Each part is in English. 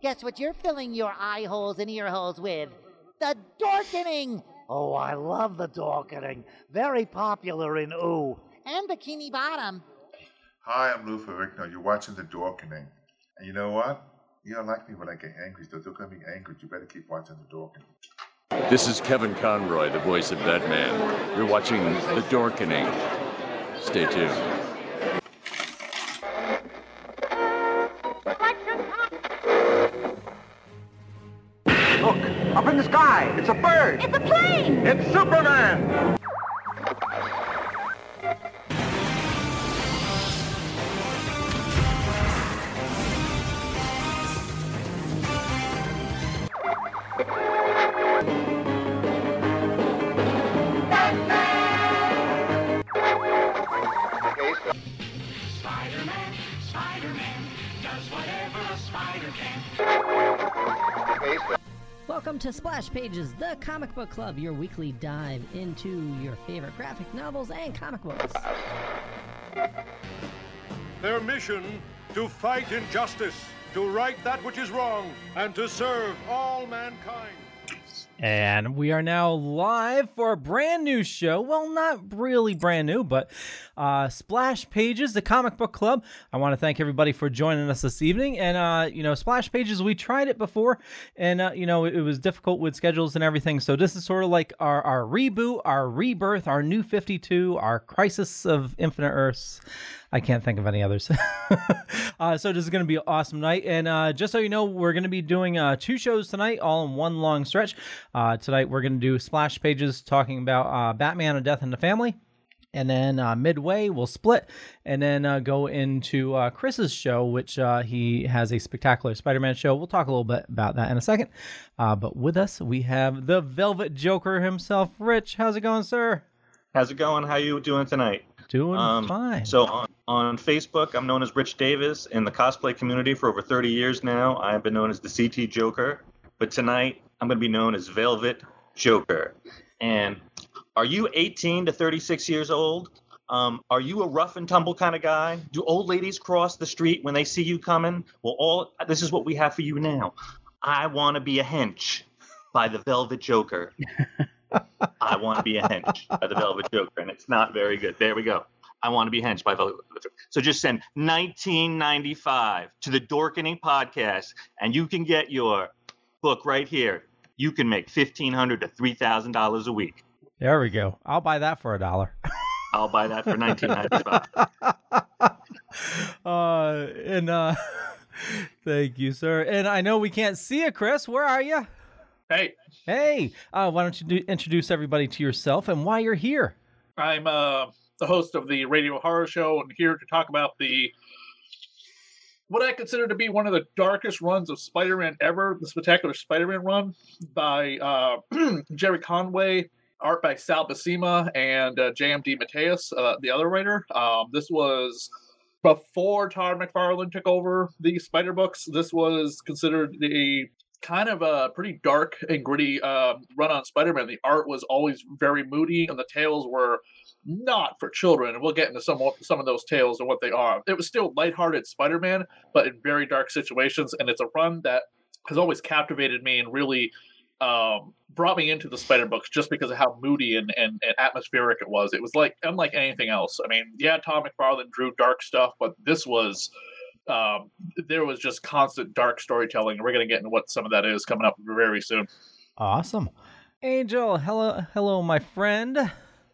Guess what you're filling your eye holes and ear holes with? The Dorkening! Oh, I love the Dorkening. Very popular in Ooh. And Bikini Bottom. Hi, I'm Lou Ferrigno. You're watching The Dorkening. And you know what? You don't like me when I get angry, so don't get me angry. You better keep watching The Dorkening. This is Kevin Conroy, the voice of Batman. You're watching The Dorkening. Stay tuned. It's a plane! It's Superman. To Splash Pages, the comic book club, your weekly dive into your favorite graphic novels and comic books. Their mission to fight injustice, to right that which is wrong, and to serve all mankind. And we are now live for a brand new show. Well, not really brand new, but uh, Splash Pages, the comic book club. I want to thank everybody for joining us this evening. And, uh, you know, Splash Pages, we tried it before, and, uh, you know, it, it was difficult with schedules and everything. So this is sort of like our, our reboot, our rebirth, our new 52, our Crisis of Infinite Earths. I can't think of any others. uh, so this is going to be an awesome night. And uh, just so you know, we're going to be doing uh, two shows tonight, all in one long stretch. Uh, tonight we're going to do splash pages talking about uh, Batman: A Death in the Family. And then uh, midway, we'll split and then go into Chris's show, which he has a spectacular Spider Man show. We'll talk a little bit about that in a second. But with us, we have the Velvet Joker himself, Rich. How's it going, sir? How's it going? How you doing tonight? Doing Um, fine. So on, on Facebook, I'm known as Rich Davis. In the cosplay community for over 30 years now, I've been known as the CT Joker. But tonight, I'm going to be known as Velvet Joker. And are you 18 to 36 years old? Um, are you a rough and tumble kind of guy? Do old ladies cross the street when they see you coming? Well, all this is what we have for you now. I want to be a hench by the Velvet Joker. I want to be a hench by the Velvet Joker, and it's not very good. There we go. I want to be hench by Velvet Joker. So just send 1995 to the Dorkening Podcast, and you can get your book right here. You can make $1,500 to $3,000 a week. There we go. I'll buy that for a dollar. I'll buy that for 1995 uh, and uh, thank you, sir. And I know we can't see you, Chris. Where are you? Hey, Hey, uh, why don't you do, introduce everybody to yourself and why you're here? I'm uh, the host of the Radio Horror Show and here to talk about the what I consider to be one of the darkest runs of Spider-Man ever, the Spectacular Spider-Man run by uh, Gerry Conway, art by Sal Buscema and uh, J.M. DeMatteis, uh, the other writer. Um, this was before Todd McFarlane took over the Spider books. This was considered the kind of a pretty dark and gritty uh, run on Spider-Man. The art was always very moody, and the tales were not for children. And we'll get into some some of those tales and what they are. It was still lighthearted Spider-Man, but in very dark situations. And it's a run that has always captivated me and really um, brought me into the Spider books just because of how moody and, and, and atmospheric it was. It was like unlike anything else. I mean, yeah, Tom McFarlane drew dark stuff, but this was um, there was just constant dark storytelling. and We're going to get into what some of that is coming up very soon. Awesome. Angel, hello, hello, my friend.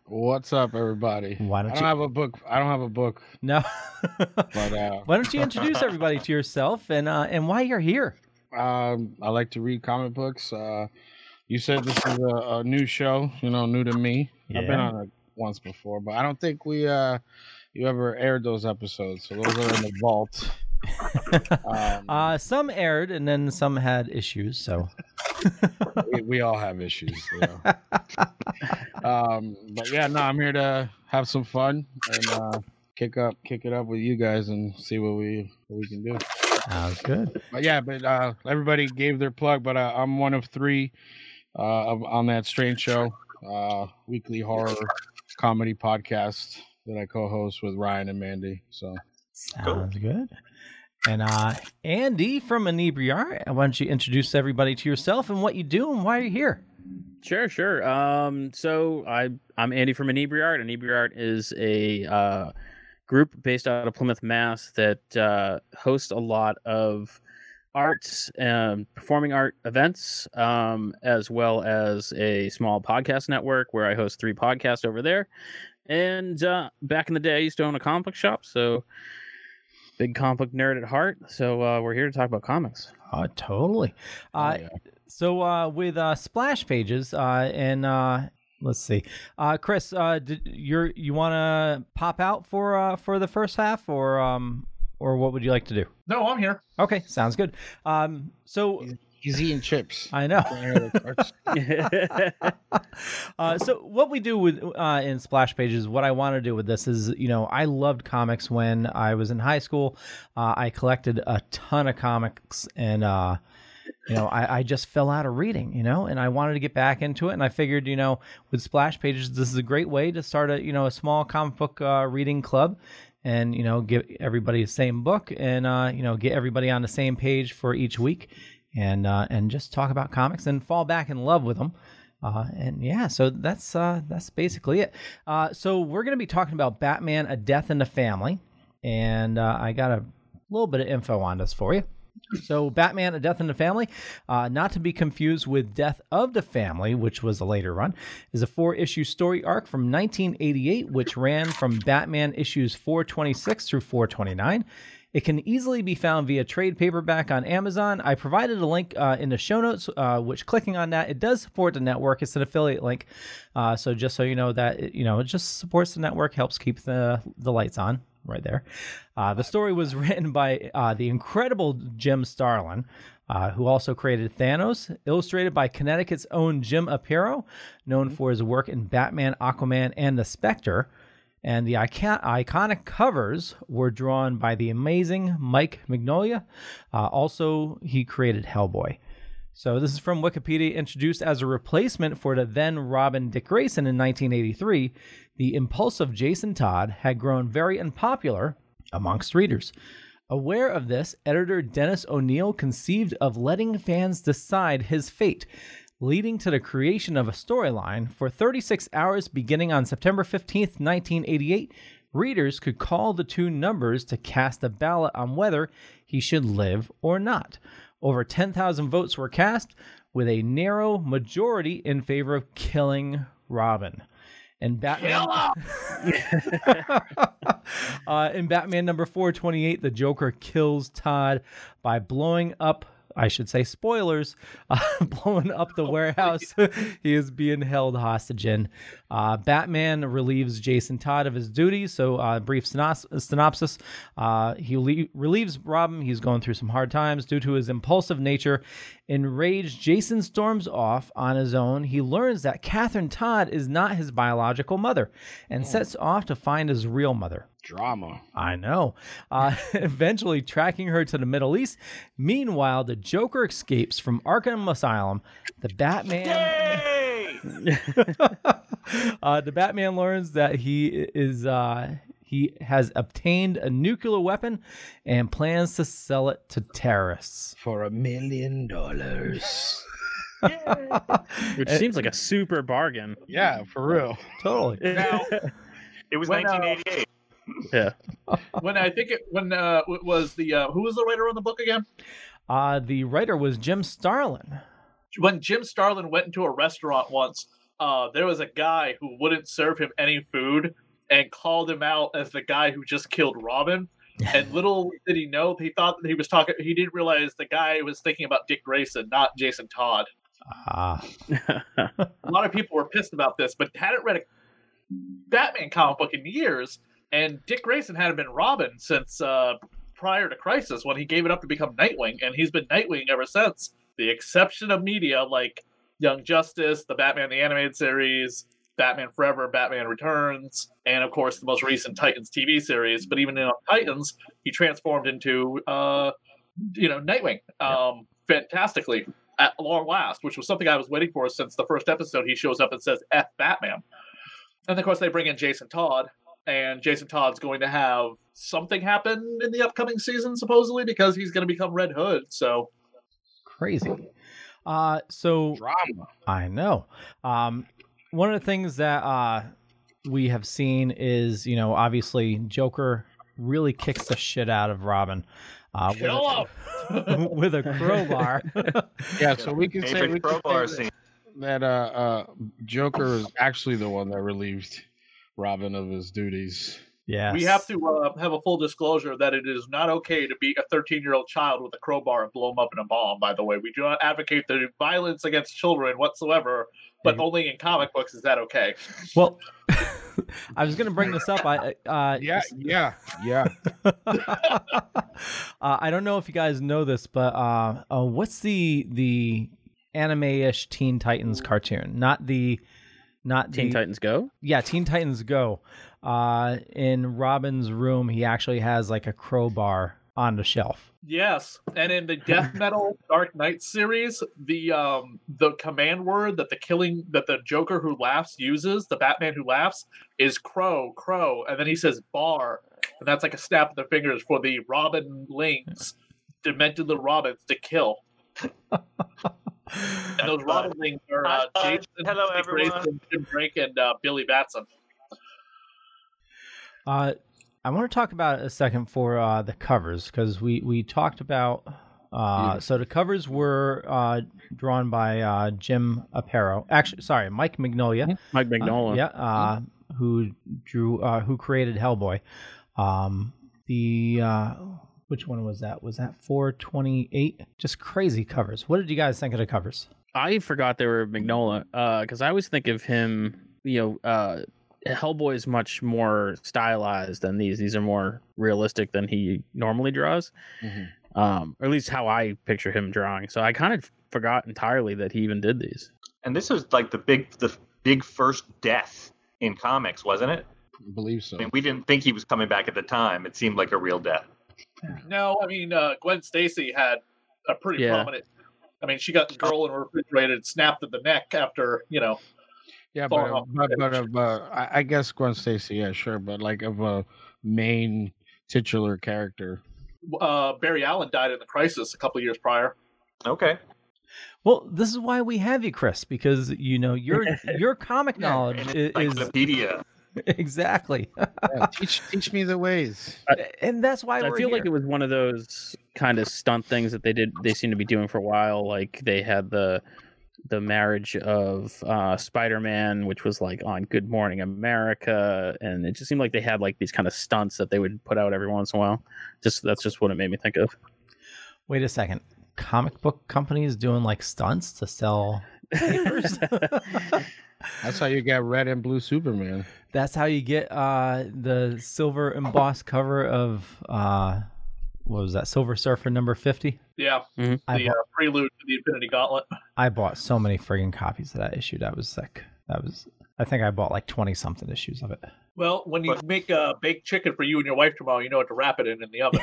What's up, everybody? Why don't I don't you- have a book. I don't have a book. No. but uh, Why don't you introduce everybody to yourself and uh, and why you're here? um, I like to read comic books. Uh, you said this is a, a new show. You know, new to me. I've been on it once before, but I don't think we uh, you ever aired those episodes. So those are in the vault. um, Uh, some aired and then some had issues. So we, we all have issues. You know? um, but yeah, no, I'm here to have some fun and uh, kick up, kick it up with you guys and see what we what we can do. Sounds good. But yeah, but uh, everybody gave their plug, but uh, I'm one of three uh, on that strange show, uh, weekly horror comedy podcast that I co-host with Ryan and Mandy. So sounds good. And uh, Andy from Inebriart, why don't you introduce everybody to yourself and what you do and why you're here? Sure, sure. Um, so I I'm Andy from Inebriart. Inebriart is a uh, group based out of Plymouth, Mass. that uh, hosts a lot of arts, um, performing art events, um, as well as a small podcast network where I host three podcasts over there. And uh, back in the day, I used to own a comic shop, so big comic book nerd at heart. So uh, we're here to talk about comics. Uh, totally. Uh, So uh, with uh, splash pages uh, and uh, let's see, uh, Chris, uh, did you're, you want to pop out for uh, for the first half or um, or what would you like to do? No, I'm here. Okay, sounds good. Um, so he's eating chips. I know. uh, so what we do with uh, in splash pages, what I want to do with this is, you know, I loved comics when I was in high school. Uh, I collected a ton of comics, and uh, you know, I, I just fell out of reading, you know, and I wanted to get back into it, and I figured, you know, with splash pages, this is a great way to start a, you know, a small comic book uh, reading club. And you know, give everybody the same book, and uh, you know, get everybody on the same page for each week, and uh, and just talk about comics and fall back in love with them. Uh, and yeah, so that's uh, that's basically it. Uh, so we're gonna be talking about Batman: A Death in the Family, and uh, I got a little bit of info on this for you. So, Batman: A Death in the Family, uh, not to be confused with Death of the Family, which was a later run, is a four-issue story arc from 1988, which ran from Batman issues 426 through 429. It can easily be found via trade paperback on Amazon. I provided a link uh, in the show notes, uh, which clicking on that, it does support the network. It's an affiliate link, uh, so just so you know that it, you know it just supports the network, helps keep the the lights on right there. Uh, the story was written by uh, the incredible Jim Starlin. Uh, who also created Thanos, illustrated by Connecticut's own Jim Aparo, known for his work in Batman, Aquaman, and the Spectre. And the icon- iconic covers were drawn by the amazing Mike Magnolia. Uh, also, he created Hellboy. So this is from Wikipedia, introduced as a replacement for the then Robin Dick Grayson in 1983. The impulsive Jason Todd had grown very unpopular amongst readers. Aware of this, editor Dennis O'Neil conceived of letting fans decide his fate, leading to the creation of a storyline for 36 hours beginning on September 15, 1988. Readers could call the two numbers to cast a ballot on whether he should live or not. Over 10,000 votes were cast, with a narrow majority in favor of killing Robin. And Batman. uh, in Batman number 428, the Joker kills Todd by blowing up. I should say spoilers, uh, blowing up the warehouse he is being held hostage in. Uh, Batman relieves Jason Todd of his duties. So, uh, brief synopsis: uh, he le- relieves Robin. He's going through some hard times due to his impulsive nature. Enraged, Jason storms off on his own. He learns that Catherine Todd is not his biological mother, and sets off to find his real mother. Drama. I know. Uh, eventually tracking her to the Middle East. Meanwhile, the Joker escapes from Arkham Asylum. The Batman. uh, the Batman learns that he is uh, he has obtained a nuclear weapon and plans to sell it to terrorists for a million dollars. Which seems like a super bargain. Yeah, for real. Totally. Now, It was When, uh, 1988. Yeah. when I think it when uh w- was the uh, who was the writer on the book again? Uh, the writer was Jim Starlin. When Jim Starlin went into a restaurant once, uh, there was a guy who wouldn't serve him any food and called him out as the guy who just killed Robin. And little did he know, he thought that he was talking. He didn't realize the guy was thinking about Dick Grayson, not Jason Todd. Ah. a lot of people were pissed about this, but hadn't read a Batman comic book in years, and Dick Grayson hadn't been Robin since uh, prior to Crisis when he gave it up to become Nightwing, and he's been Nightwing ever since. The exception of media like Young Justice, the Batman the Animated Series, Batman Forever, Batman Returns, and of course the most recent Titans TV series. But even in Titans, he transformed into uh, you know Nightwing um, fantastically at long last, which was something I was waiting for since the first episode. He shows up and says "F Batman," and of course they bring in Jason Todd, and Jason Todd's going to have something happen in the upcoming season, supposedly, because he's going to become Red Hood. So Crazy. Uh, so drama. I know. Um, one of the things that uh, we have seen is, you know, obviously Joker really kicks the shit out of Robin. Uh, with, Kill a, with a crowbar. Yeah, so we can say Favorite we can crowbar say scene. that uh, uh, Joker is actually the one that relieved Robin of his duties. Yeah, we have to uh, have a full disclosure that it is not okay to beat a 13 year old child with a crowbar and blow him up in a bomb. By the way, we do not advocate the violence against children whatsoever, but only in comic books is that okay. Well, I was going to bring this up. I uh, Yeah, yeah, yeah. uh, I don't know if you guys know this, but uh, uh, what's the the anime-ish Teen Titans cartoon? Not the not Teen the, Titans Go. Yeah, Teen Titans Go. Uh, in Robin's room, he actually has like a crowbar on the shelf. Yes, and in the Death Metal Dark Knight series, the um the command word that the killing that the Joker who laughs uses, the Batman who laughs, is crow, crow, and then he says bar, and that's like a snap of the fingers for the Robin Lings, demented little Robins to kill. and those Robin Lings are uh, Hi, Jason, hello, Dick everyone. Grayson, Tim Drake, and uh, Billy Batson. Uh, I want to talk about it a second for uh, the covers because we we talked about. Uh, So the covers were uh, drawn by uh, Jim Aparo. Actually, sorry, Mike Magnolia. Mike Uh, Magnolia. yeah, uh, who drew, uh, who created Hellboy. Um, the uh, which one was that? Was that 428? Just crazy covers. What did you guys think of the covers? I forgot they were Mignola because I always think of him. You know, uh, Hellboy is much more stylized than these. These are more realistic than he normally draws, um, or at least how I picture him drawing. So I kind of forgot entirely that he even did these. And this was like the big the big first death in comics, wasn't it? I believe so. I mean, we didn't think he was coming back at the time. It seemed like a real death. No, I mean uh, Gwen Stacy had a pretty Yeah. prominent. I mean, she got the girl in a refrigerator and snapped at the neck after you know. Yeah, but uh, off but, but of uh, I, I guess Gwen Stacy, yeah, sure, but like of a main titular character. uh, Barry Allen died in the crisis a couple years prior. Okay. Well, this is why we have you, Chris, because you know your your comic knowledge i- is, Encyclopedia. exactly, Yeah, teach teach me the ways. and that's why I we're feel here. like it was one of those kind of stunt things that they did. They seem to be doing for a while. Like they had the the marriage of uh, Spider-Man, which was like on Good Morning America, and it just seemed like they had like these kind of stunts that they would put out every once in a while. Just that's just what it made me think of. Wait a second. Comic book companies doing like stunts to sell papers? That's how you get red and blue Superman. That's how you get uh, the silver embossed cover of uh, what was that? Silver Surfer number fifty. Yeah, Mhm. I the uh, prelude to the Infinity Gauntlet. I bought so many friggin' copies of that issue. That was sick. That was. I think I bought like twenty something issues of it. Well, when you make uh, baked chicken for you and your wife tomorrow, you know what to wrap it in in the oven.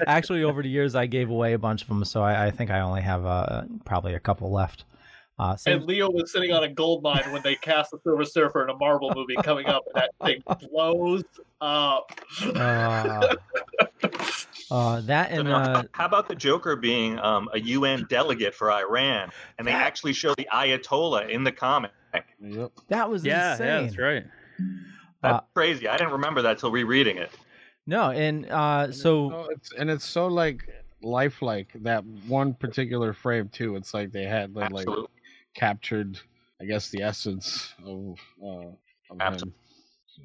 Actually, over the years, I gave away a bunch of them, so I, I think I only have uh, probably a couple left. Uh, so and Leo was sitting on a gold mine when they cast the Silver Surfer in a Marvel movie coming up, and that thing blows up. uh, uh, that and uh, How about the Joker being um, a UN delegate for Iran, and they actually show the Ayatollah in the comic? Yep. that was Yeah, insane. yeah, that's right. That's Uh, crazy. I didn't remember that till rereading it. No, and uh, so Oh, it's, and it's so like lifelike that one particular frame too. It's like they had like, like Absolutely. Captured, I guess, the essence of, uh, of Absolutely. him. So,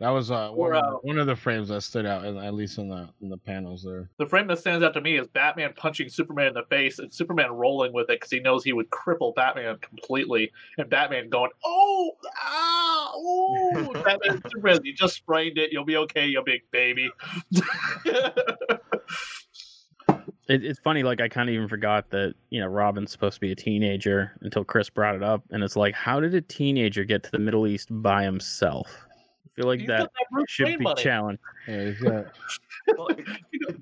that was uh, one, Or, of, uh, the- one of the frames that stood out, at least in the in the panels there. The frame that stands out to me is Batman punching Superman in the face and Superman rolling with it because he knows he would cripple Batman completely, and Batman going, "Oh, ah, ooh!" Batman, Superman, you just sprained it. You'll be okay, you big baby. It, it's funny, like I kind of even forgot that you know Robin's supposed to be a teenager until Chris brought it up, and it's like, how did a teenager get to the Middle East by himself? I feel like He's that that should be money. challenged. Yeah, he's Well,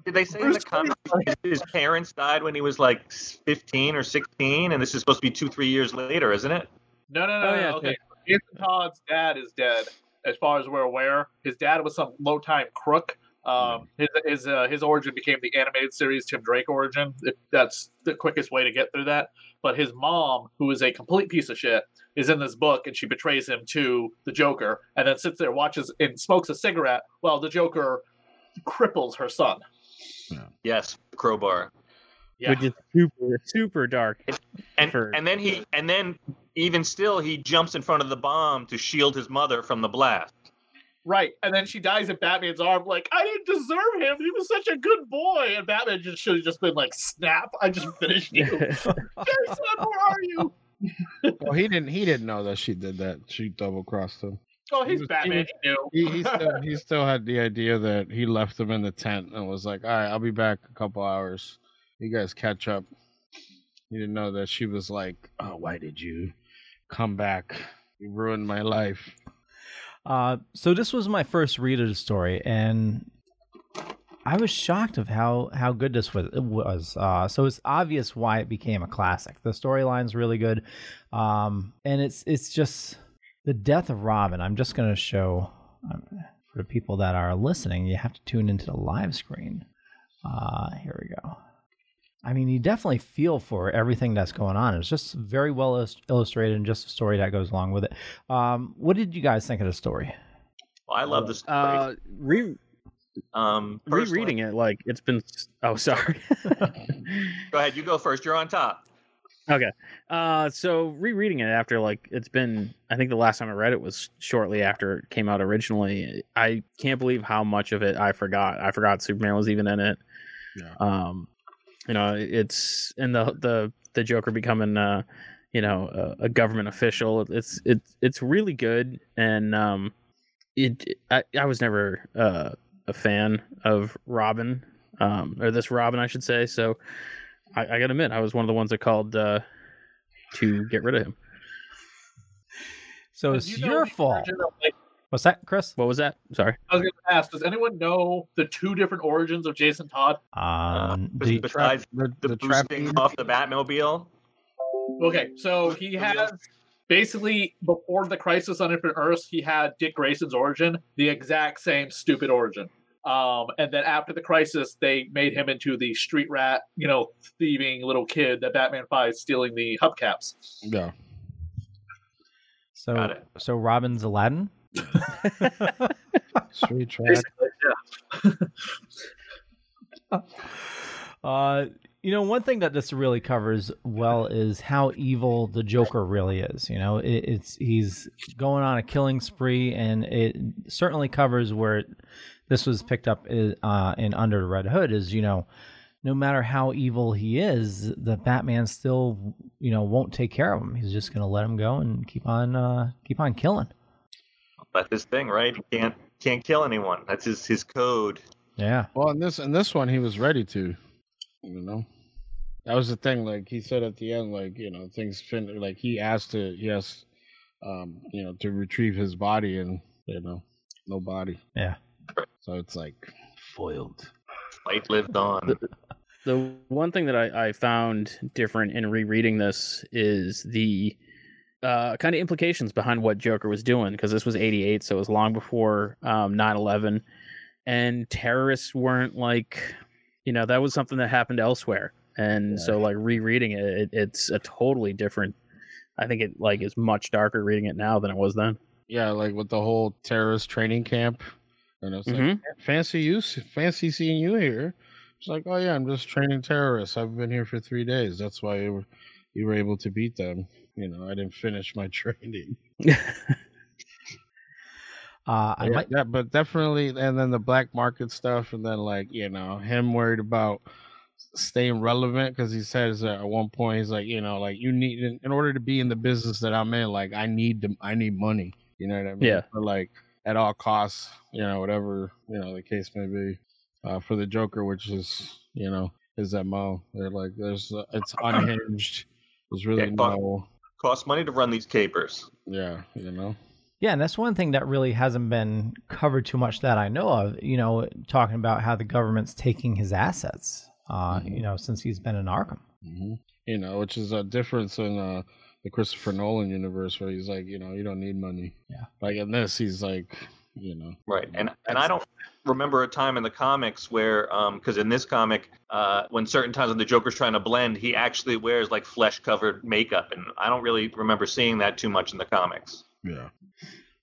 did they say in the comic his, his parents died when he was like 15 or 16, and this is supposed to be two, three years later, isn't it? No, no, no, Oh, no. yeah, okay, Jason Todd's dad is dead, as far as we're aware. His dad was some low time crook. Um, his his uh, his origin became the animated series Tim Drake origin. If that's the quickest way to get through that. But his mom, who is a complete piece of shit, is in this book, and she betrays him to the Joker, and then sits there, watches, and smokes a cigarette while the Joker cripples her son. Yes, crowbar. Yeah. Which is super super dark. And for- and then he and then even still he jumps in front of the bomb to shield his mother from the blast. Right, and then she dies in Batman's arm. Like I didn't deserve him. He was such a good boy, and Batman just should have just been like, "Snap! I just finished you, Jason. Where are you?" well, he didn't. He didn't know that she did that. She double crossed him. Oh, He he's was- Batman. He, knew. He, he still he still had the idea that he left them in the tent and was like, "All right, I'll be back a couple hours. You guys catch up." He didn't know that she was like, "Oh, why did you come back? You ruined my life." Uh, so this was my first read of the story, and I was shocked of how how good this was. It was. Uh, so it's obvious why it became a classic. The storyline's really good, um, and it's it's just the death of Robin. I'm just going to show um, for the people that are listening. You have to tune into the live screen. Uh, here we go. I mean, you definitely feel for everything that's going on. It's just very well illus- illustrated and just a story that goes along with it. Um, what did you guys think of the story? Well, I love this. Uh, re- um, personally- rereading it, like it's been. Oh, sorry. Go ahead, you go first. You're on top. Okay. Uh, so rereading it after like it's been, I think the last time I read it was shortly after it came out originally. I can't believe how much of it I forgot. I forgot Superman was even in it. Yeah. Um, you know, it's and the the the Joker becoming, uh, you know, a, a government official. It's it's it's really good, and um, it I I was never uh a fan of Robin, um, or this Robin, I should say. So. I, I gotta admit, I was one of the ones that called uh, to get rid of him. So it's you know your fault. origin of, like- What's that, Chris? What was that? Sorry. I was going to ask: Does anyone know the two different origins of Jason Todd? Um, Bes- Besides the, the, boosting off the Batmobile. Okay, so he has basically before the Crisis on Infinite Earths, he had Dick Grayson's origin, the exact same stupid origin. Um, and then after the Crisis, they made him into the street rat, you know, thieving little kid that Batman finds stealing the hubcaps. Yeah. So so Robin's Aladdin. Street track. Yeah. Uh, you know, one thing that this really covers well is how evil the Joker really is. You know, it, it's he's going on a killing spree, and it certainly covers where this was picked up i- uh, in Under the Red Hood. Is you know, no matter how evil he is, the Batman still you know won't take care of him. He's just going to let him go and keep on uh, keep on killing. That's his thing, right? He can't can't kill anyone. That's his his code. Yeah. Well, in this in this one, he was ready to. You know, that was the thing. Like he said at the end, like you know, things fin- like he asked to yes, um, you know, to retrieve his body, and you know, no body. Yeah. So it's like foiled. Fight lived on. The one thing that I, I found different in rereading this is the uh, kind of implications behind what Joker was doing, because this was 88, so it was long before um, 9-11. And terrorists weren't like, you know, that was something that happened elsewhere. And so like rereading it, it, it's a totally different, I think it like is much darker reading it now than it was then. Yeah, like with the whole terrorist training camp, and it's like Mhm. fancy you, fancy seeing you here. It's like, oh yeah, I'm just training terrorists. I've been here for three days. That's why were, you were able to beat them. You know, I didn't finish my training. Uh, I yeah, might yeah, but definitely, and then the black market stuff, and then like you know him worried about staying relevant because he says that at one point he's like, you know, like you need in, in order to be in the business that I'm in, like I need the I need money. You know what I mean? Yeah. For like at all costs, you know, whatever you know the case may be. Uh, for the Joker, which is you know his mo, they're like there's uh, it's unhinged. There's really Yeah, no Costs money to run these capers. yeah, you know. Yeah, and that's one thing that really hasn't been covered too much that I know of. You know, talking about how the government's taking his assets. Uh, you know, since he's been in Arkham. hmm You know, which is a difference in uh, the Christopher Nolan universe where he's like, you know, you don't need money. Yeah. Like in this, he's like, you know. Right, and and I don't remember a time in the comics where, um, because in this comic, uh, when certain times when the Joker's trying to blend, he actually wears like flesh-covered makeup, and I don't really remember seeing that too much in the comics. Yeah.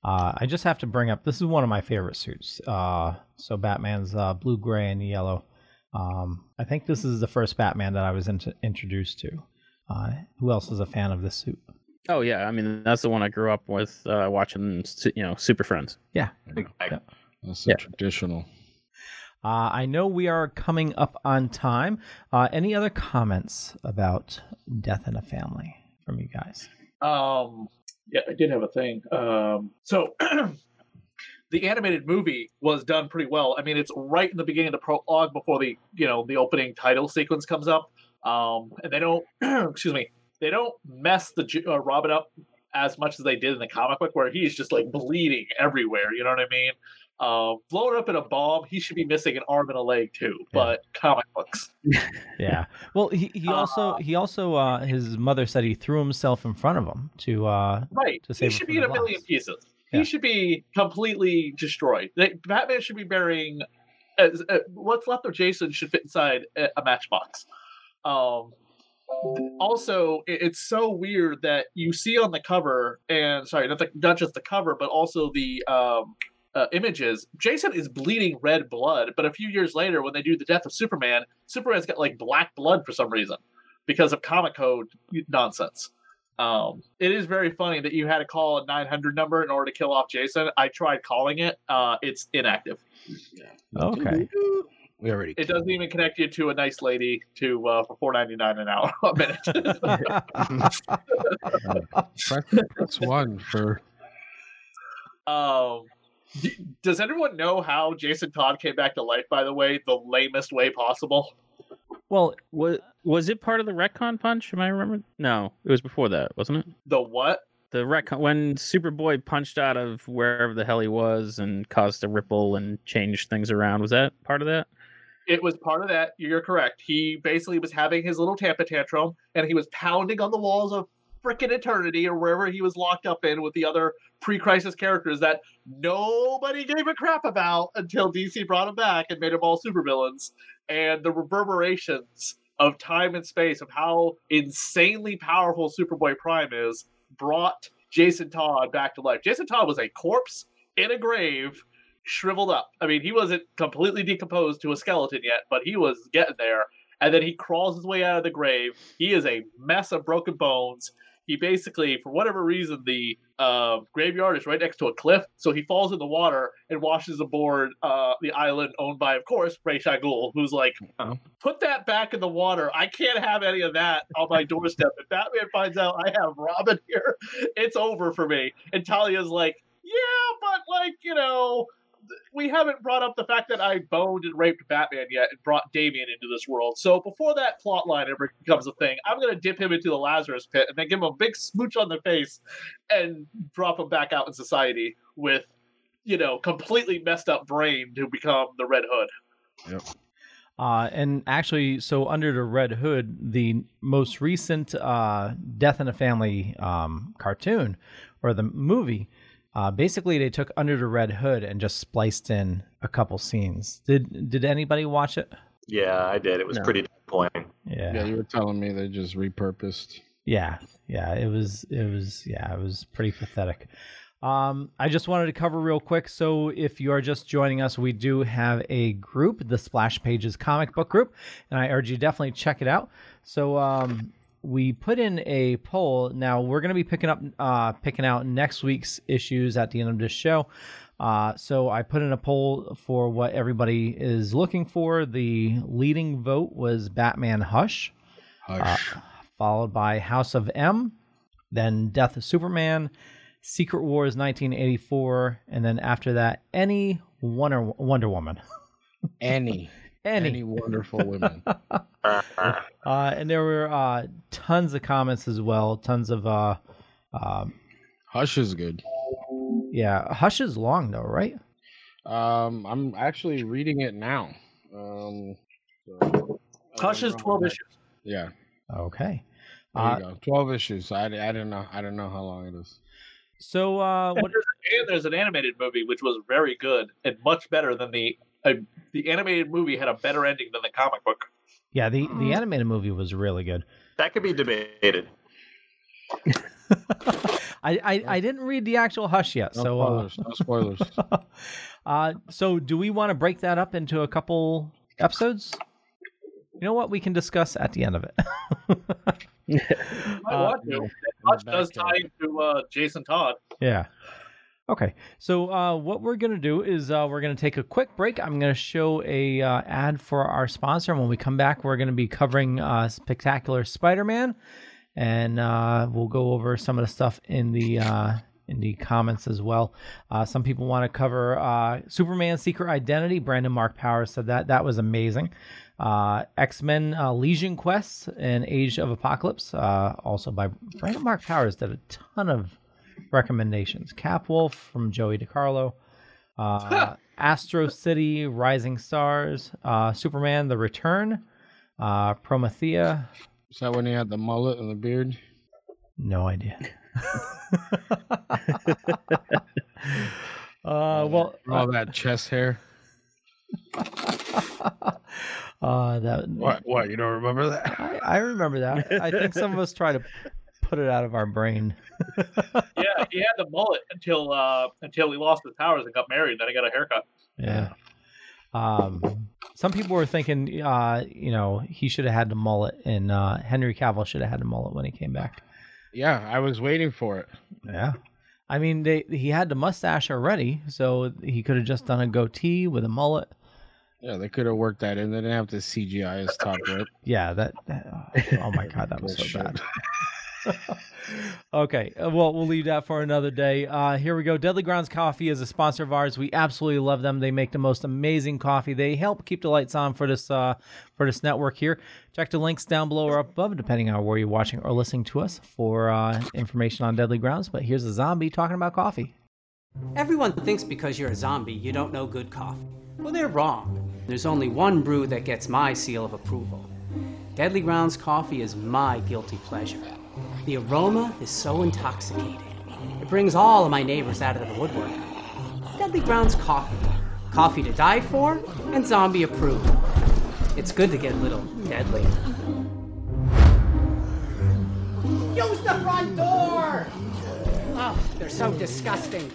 Uh, I just have to bring up this is one of my favorite suits. Uh, so Batman's uh, blue, gray, and yellow. Um, I think this is the first Batman that I was int- introduced to. Uh, who else is a fan of this suit? Oh yeah, I mean that's the one I grew up with uh, watching. You know, Super Friends. Yeah. That's Yeah. traditional. Uh, I know we are coming up on time. Uh, any other comments about Death in a Family from you guys? Um, yeah, I did have a thing. Um, so the animated movie was done pretty well. I mean, it's right in the beginning of the prologue before the you know the opening title sequence comes up. Um, and they don't, excuse me, they don't mess the uh, Robin up as much as they did in the comic book, where he's just like bleeding everywhere. You know what I mean? Uh, blown up in a bomb, he should be missing an arm and a leg too. But comic books. Yeah. Well, he, he also he also uh, his mother said he threw himself in front of him to uh, Right. to save her should be in a million blast. pieces. Yeah. He should be completely destroyed. They- Batman should be burying. As, uh, what's left of Jason should fit inside a, a matchbox. Um, also, it's so weird that you see on the cover, and sorry, not, the, not just the cover, but also the um, uh, images. Jason is bleeding red blood, but a few years later, when they do the death of Superman, Superman's got like black blood for some reason because of comic code nonsense. Um, it is very funny that you had to call a 900 number in order to kill off Jason. I tried calling it; uh, it's inactive. Okay. We already. It doesn't even connect you to a nice lady to uh, for 4.99 an hour a minute. Press, press one for. um, does anyone know how Jason Todd came back to life? By the way, the lamest way possible. Well, was was it part of the retcon punch? Am I remember? No, it was before that, wasn't it? The what? The retcon when Superboy punched out of wherever the hell he was and caused a ripple and changed things around. Was that part of that? It was part of that. You're correct. He basically was having his little tampa tantrum, and he was pounding on the walls of frickin' eternity or wherever he was locked up in with the other pre-crisis characters that nobody gave a crap about until DC brought him back and made them all supervillains. And the reverberations of time and space of how insanely powerful Superboy Prime is brought Jason Todd back to life. Jason Todd was a corpse in a grave shriveled up. I mean, he wasn't completely decomposed to a skeleton yet, but he was getting there. And then he crawls his way out of the grave. He is a mess of broken bones. He basically, for whatever reason, the uh, graveyard is right next to a cliff, so he falls in the water and washes aboard uh, the island owned by, of course, Ra's al Ghul, who's like, "Put that back in the water. I can't have any of that on my doorstep." If Batman finds out I have Robin here, it's over for me. And Talia's like, "Yeah, but like you know." We haven't brought up the fact that I boned and raped Batman yet and brought Damian into this world. So before that plot line ever becomes a thing, I'm going to dip him into the Lazarus pit and then give him a big smooch on the face and drop him back out in society with, you know, completely messed up brain to become the Red Hood. Yep. Uh, and actually, so under the Red Hood, the most recent uh, Death in a Family um, cartoon or the movie, uh, basically they took Under the Red Hood and just spliced in a couple scenes. Did Did anybody watch it? Yeah, I did. It was No. pretty disappointing. Yeah. Yeah, you were telling me they just repurposed. Yeah, yeah, it was, it was, yeah, it was pretty pathetic. Um, I just wanted to cover real quick. So, if you are just joining us, we do have a group, the Splash Pages Comic Book Group, and I urge you definitely check it out. So, um, we put in a poll. Now we're going to be picking up, uh, picking out next week's issues at the end of this show. Uh, so I put in a poll for what everybody is looking for. The leading vote was Batman Hush Hush. uh, followed by House of M, then Death of Superman, Secret Wars 1984, and then after that, any Wonder Wonder Woman. Any. Any. Any wonderful women. Uh, and there were uh, tons of comments as well. Tons of uh, um, Hush is good. yeah. Hush is long though, right? Um, I'm actually reading it now. Um, so- Hush is 12 issues. Yeah. Okay. There Uh, you go. Twelve issues. I, I don't know. I don't know how long it is. So uh, And there's, and there's an animated movie which was very good and much better than the uh, the animated movie had a better ending than the comic book. Yeah, the the animated movie was really good. That could be debated. I, I, I didn't read the actual Hush yet, No so uh. No spoilers. uh, so do we want to break that up into a couple episodes? You know what? We can discuss at the end of it. I Uh, want to. Much does tie into uh, Jason Todd. Yeah. Okay. So uh, what we're gonna do is uh, we're gonna take a quick break. I'm gonna show a uh, ad for our sponsor, and when we come back, we're gonna be covering uh, Spectacular Spider-Man, and uh, we'll go over some of the stuff in the uh, in the comments as well. Some people want to cover Superman Secret Identity. Brandon Mark Powers said that that was amazing. X Men uh, Legion Quests and Age of Apocalypse, also by Brandon Mark Powers, did a ton of recommendations. Cap Wolf from Joey DiCarlo, uh, Astro City, Rising Stars, uh, Superman: The Return, uh, Promethea. Is that when he had the mullet and the beard? No idea. uh, well, all that chest hair. Uh, that What? What? You don't remember that? I, I remember that. I think some of us try to put it out of our brain. Yeah, he had the mullet until uh, until he lost his powers and got married. Then he got a haircut. Yeah. Um, some people were thinking, uh, you know, he should have had the mullet, and uh, Henry Cavill should have had the mullet when he came back. Yeah, I was waiting for it. Yeah. I mean, they he had the mustache already, so he could have just done a goatee with a mullet. Yeah, they could have worked that in. They didn't have to CGI his top lip. Yeah, that. that- oh my god, that was so bad. okay, uh, well, we'll leave that for another day. Uh, here we go. Deadly Grounds Coffee is a sponsor of ours. We absolutely love them. They make the most amazing coffee. They help keep the lights on for this uh, for this network here. Check the links down below or above, depending on where you're watching or listening to us for uh, information on Deadly Grounds. But here's a zombie talking about coffee. Everyone thinks because you're a zombie, you don't know good coffee. Well, they're wrong. There's only one brew that gets my seal of approval. Deadly Grounds coffee is my guilty pleasure. The aroma is so intoxicating. It brings all of my neighbors out of the woodwork. Deadly Grounds coffee. Coffee to die for and zombie approved. It's good to get a little deadly. Use the front door! Oh, they're so disgusting.